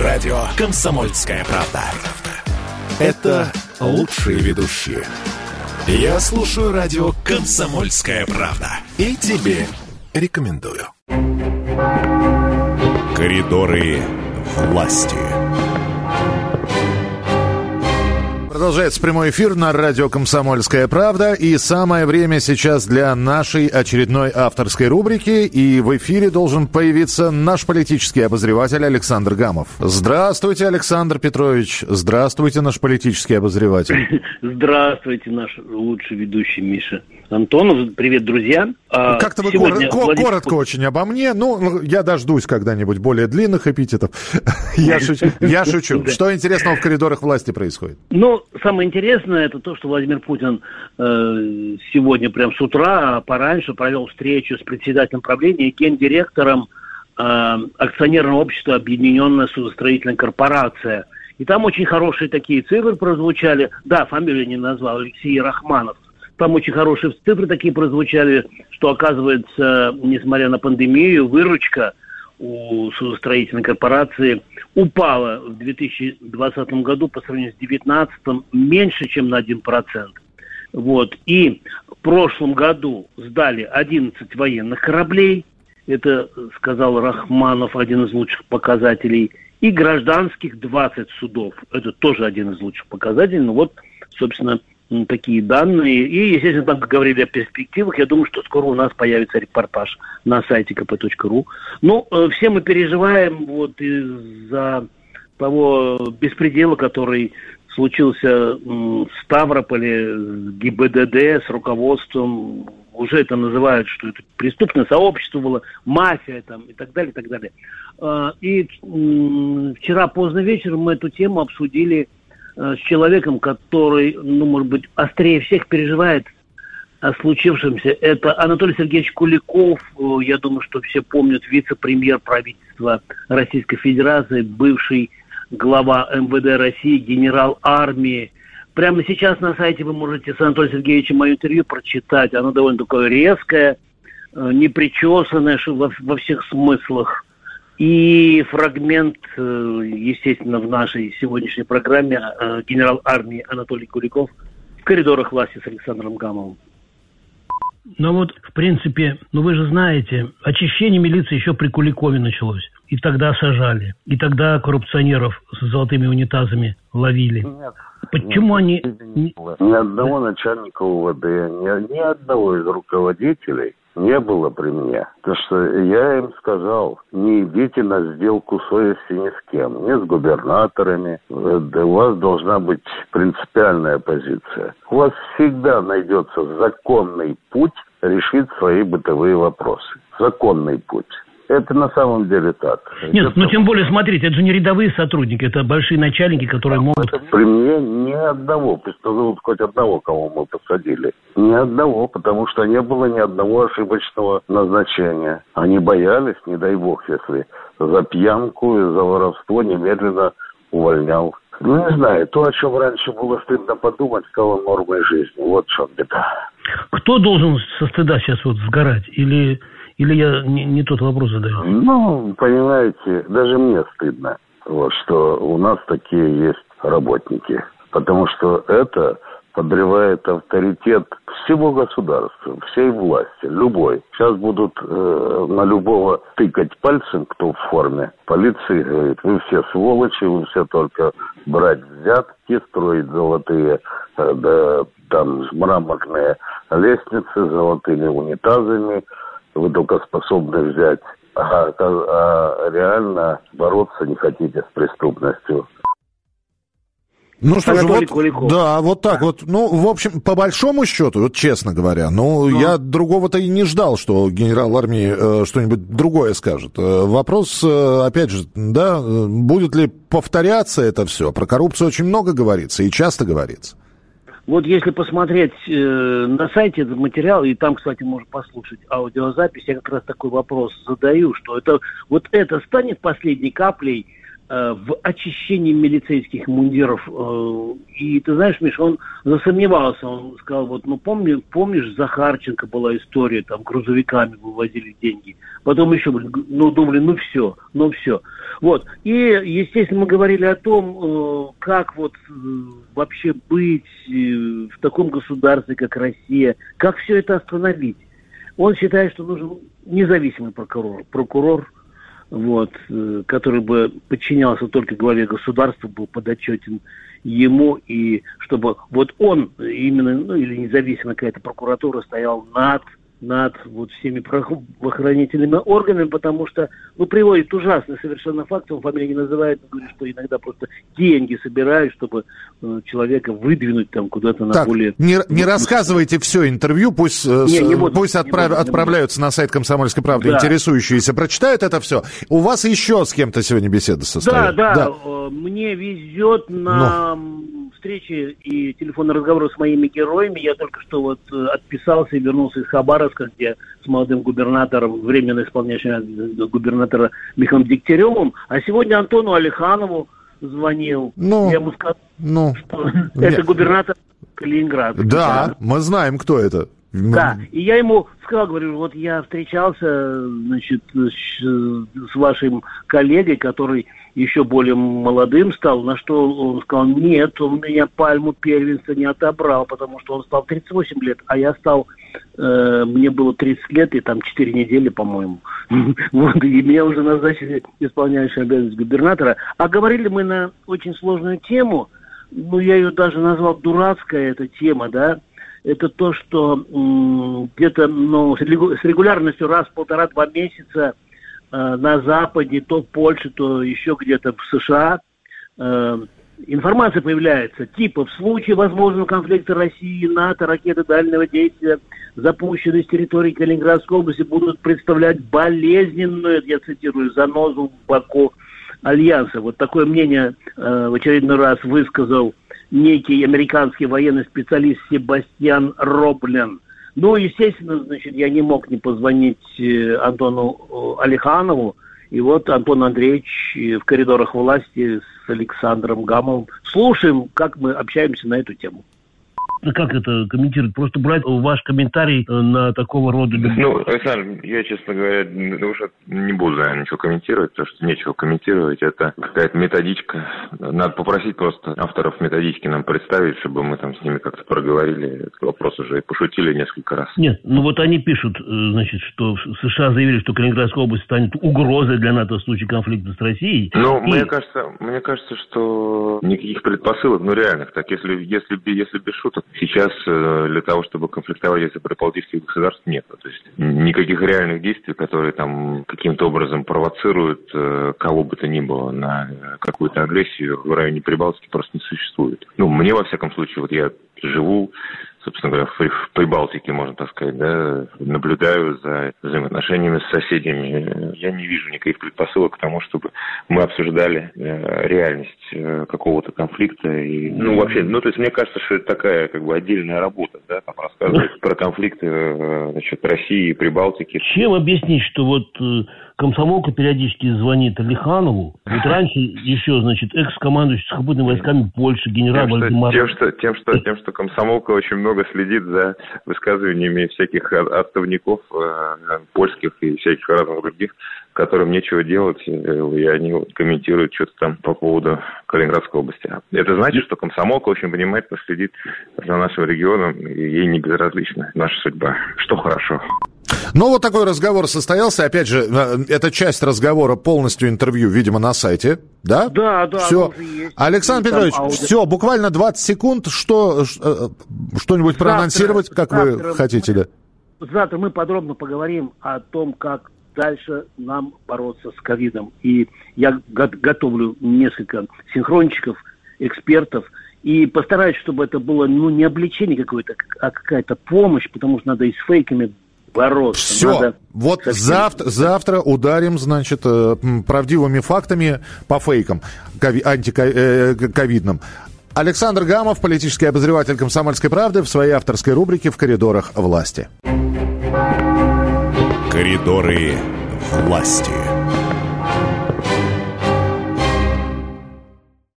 радио «Комсомольская правда». Это лучшие ведущие. Я слушаю радио «Комсомольская правда». И тебе рекомендую. Коридоры власти. Продолжается прямой эфир на радио «Комсомольская правда». И самое время сейчас для нашей очередной авторской рубрики. И в эфире должен появиться наш политический обозреватель Александр Гамов. Здравствуйте, Александр Петрович. Здравствуйте, наш политический обозреватель. Здравствуйте, наш лучший ведущий Миша. Антонов, привет, друзья. А, Как-то вы Сегодня кор- Владимир... коротко очень обо мне. Ну, я дождусь когда-нибудь более длинных эпитетов. Я шучу. Что интересного в коридорах власти происходит? Ну, самое интересное, это то, что Владимир Путин э, сегодня прям с утра, а пораньше провел встречу с председателем правления и гендиректором э, акционерного общества «Объединенная судостроительная корпорация». И там очень хорошие такие цифры прозвучали. Да, фамилию не назвал, Алексей Рахманов – там очень хорошие цифры такие прозвучали, что, оказывается, несмотря на пандемию, выручка у судостроительной корпорации упала в 2020 году по сравнению с 2019 меньше, чем на 1%. Вот. И в прошлом году сдали 11 военных кораблей, это сказал Рахманов, один из лучших показателей, и гражданских 20 судов. Это тоже один из лучших показателей. Но вот, собственно, такие данные. И, естественно, там, говорили о перспективах, я думаю, что скоро у нас появится репортаж на сайте kp.ru. Ну, э, все мы переживаем вот из-за того беспредела, который случился в Ставрополе с ГИБДД, с руководством, уже это называют, что это преступное сообщество было, мафия там и так далее, и так далее. А, и вчера поздно вечером мы эту тему обсудили с человеком, который, ну, может быть, острее всех переживает о случившемся. Это Анатолий Сергеевич Куликов, э, я думаю, что все помнят, вице-премьер правительства Российской Федерации, бывший глава МВД России, генерал армии. Прямо сейчас на сайте вы можете с Анатолием Сергеевичем мое интервью прочитать. Оно довольно такое резкое, э, непричесанное во, во всех смыслах. И фрагмент, э, естественно, в нашей сегодняшней программе э, генерал армии Анатолий Куликов в коридорах власти с Александром Гамовым. Ну вот, в принципе, ну вы же знаете, очищение милиции еще при Куликове началось. И тогда сажали. И тогда коррупционеров с золотыми унитазами ловили. Нет. Почему нет, они... Ни одного начальника УВД, ни, ни одного из руководителей не было при мне. Потому что я им сказал, не идите на сделку совести ни с кем, ни с губернаторами. Да у вас должна быть принципиальная позиция. У вас всегда найдется законный путь решить свои бытовые вопросы. Законный путь. Это на самом деле так. Нет, это... ну тем более, смотрите, это же не рядовые сотрудники, это большие начальники, которые а могут... При мне ни одного, пусть назовут хоть одного, кого мы посадили. Ни одного, потому что не было ни одного ошибочного назначения. Они боялись, не дай бог, если за пьянку и за воровство немедленно увольнял. Ну, не знаю, то, о чем раньше было стыдно подумать, стало нормой жизни. Вот в чем беда. Кто должен со стыда сейчас вот сгорать? Или или я не, не тот вопрос задаю? Ну, понимаете, даже мне стыдно, вот, что у нас такие есть работники. Потому что это подрывает авторитет всего государства, всей власти, любой. Сейчас будут э, на любого тыкать пальцем, кто в форме. Полиция говорит, вы все сволочи, вы все только брать взятки, строить золотые, э, да, там мраморные лестницы, золотыми унитазами, вы только способны взять, а, а реально бороться не хотите с преступностью. Ну что же, вот, да, вот так вот. Ну, в общем, по большому счету, вот честно говоря, ну, ну. я другого-то и не ждал, что генерал армии э, что-нибудь другое скажет. Э, вопрос, э, опять же, да, э, будет ли повторяться это все? Про коррупцию очень много говорится и часто говорится. Вот если посмотреть э, на сайте этот материал, и там, кстати, можно послушать аудиозапись, я как раз такой вопрос задаю, что это вот это станет последней каплей в очищении милицейских мундиров. Э, и ты знаешь, Миш, он засомневался, он сказал, вот, ну помни, помнишь, Захарченко была история, там грузовиками вывозили деньги. Потом еще, ну думали, ну все, ну все. Вот. И, естественно, мы говорили о том, э, как вот вообще быть в таком государстве, как Россия, как все это остановить. Он считает, что нужен независимый прокурор. Прокурор вот, э, который бы подчинялся только главе государства, был подотчетен ему, и чтобы вот он именно, ну или независимая какая-то прокуратура стоял над над вот всеми правоохранительными органами, потому что, ну, приводит ужасный совершенно факт, он фамилии не называет, говорит, что иногда просто деньги собирают, чтобы э, человека выдвинуть там куда-то на так, более... не, не рассказывайте все интервью, пусть, э, не, не буду, пусть отправ, буду, отправляются не на сайт «Комсомольской правды» да. интересующиеся, прочитают это все. У вас еще с кем-то сегодня беседа состоит? Да, да, да. Э, мне везет на... Но встречи и телефонные разговоры с моими героями. Я только что вот э, отписался и вернулся из Хабаровска, где с молодым губернатором, временно исполняющим губернатора Михаилом Дегтяревым. А сегодня Антону Алиханову звонил. Ну, Я ему сказал, ну, что это губернатор Калининграда. Да, мы знаем, кто это. Да, и я ему сказал, говорю, вот я встречался, значит, с, с вашим коллегой, который еще более молодым стал, на что он сказал, нет, он меня пальму первенства не отобрал, потому что он стал 38 лет, а я стал, э, мне было 30 лет и там 4 недели, по-моему. Вот, и меня уже назначили исполняющим обязанность губернатора. А говорили мы на очень сложную тему, ну, я ее даже назвал дурацкая эта тема, да, это то, что где-то ну, с регулярностью раз в полтора-два месяца на Западе, то в Польше, то еще где-то в США, э, информация появляется, типа в случае возможного конфликта России и НАТО ракеты дальнего действия, запущенные с территории Калининградской области, будут представлять болезненную, я цитирую, занозу в боку Альянса. Вот такое мнение э, в очередной раз высказал некий американский военный специалист Себастьян Роблен – ну, естественно, значит, я не мог не позвонить э, Антону э, Алиханову. И вот Антон Андреевич э, в коридорах власти с Александром Гамовым. Слушаем, как мы общаемся на эту тему. Ну, как это комментировать? Просто брать ваш комментарий э, на такого рода... Ну, Александр, я, честно говоря, ну, уже не буду, наверное, ничего комментировать, потому что нечего комментировать. Это какая-то методичка. Надо попросить просто авторов методички нам представить, чтобы мы там с ними как-то проговорили этот вопрос уже и пошутили несколько раз. Нет, ну вот они пишут, э, значит, что США заявили, что Калининградская область станет угрозой для НАТО в случае конфликта с Россией. Ну, и... мне кажется, мне кажется, что никаких предпосылок, ну, реальных, так, если, если, если без шуток, Сейчас э, для того, чтобы конфликтовать из-за пропалдистских государств, нет. То есть никаких реальных действий, которые там каким-то образом провоцируют э, кого бы то ни было на какую-то агрессию в районе Прибалтики просто не существует. Ну, мне, во всяком случае, вот я живу собственно говоря, в Прибалтике, можно так сказать, да, наблюдаю за взаимоотношениями с соседями. Я не вижу никаких предпосылок к тому, чтобы мы обсуждали э, реальность э, какого-то конфликта. И, ну, вообще, ну, то есть мне кажется, что это такая как бы отдельная работа, да, там рассказывать про конфликты, э, значит, России и Прибалтики. Чем объяснить, что вот комсомолка периодически звонит Алиханову. Вот раньше еще, значит, экс-командующий сухопутными войсками Польши, генерал тем, Вальдемар. Тем что, тем, что, тем, что комсомолка очень много следит за высказываниями всяких отставников э, польских и всяких разных других, которым нечего делать, э, и они вот комментируют что-то там по поводу Калининградской области. Это значит, что комсомолка очень внимательно следит за нашим регионом, и ей не безразлична наша судьба, что хорошо. Ну, вот такой разговор состоялся. Опять же, э, эта часть разговора полностью интервью, видимо, на сайте. Да? Да, да. Все. Александр Петрович, аудио. все, буквально 20 секунд. Что, э, что-нибудь завтра, проанонсировать, как завтра вы хотите? Мы, завтра мы подробно поговорим о том, как дальше нам бороться с ковидом. И я готовлю несколько синхрончиков, экспертов, и постараюсь, чтобы это было ну, не обличение какое-то, а какая-то помощь, потому что надо и с фейками бороться. Все, Надо вот завтра, завтра ударим, значит, э, правдивыми фактами по фейкам антиковидным. Александр Гамов, политический обозреватель «Комсомольской правды» в своей авторской рубрике «В коридорах власти». Коридоры власти.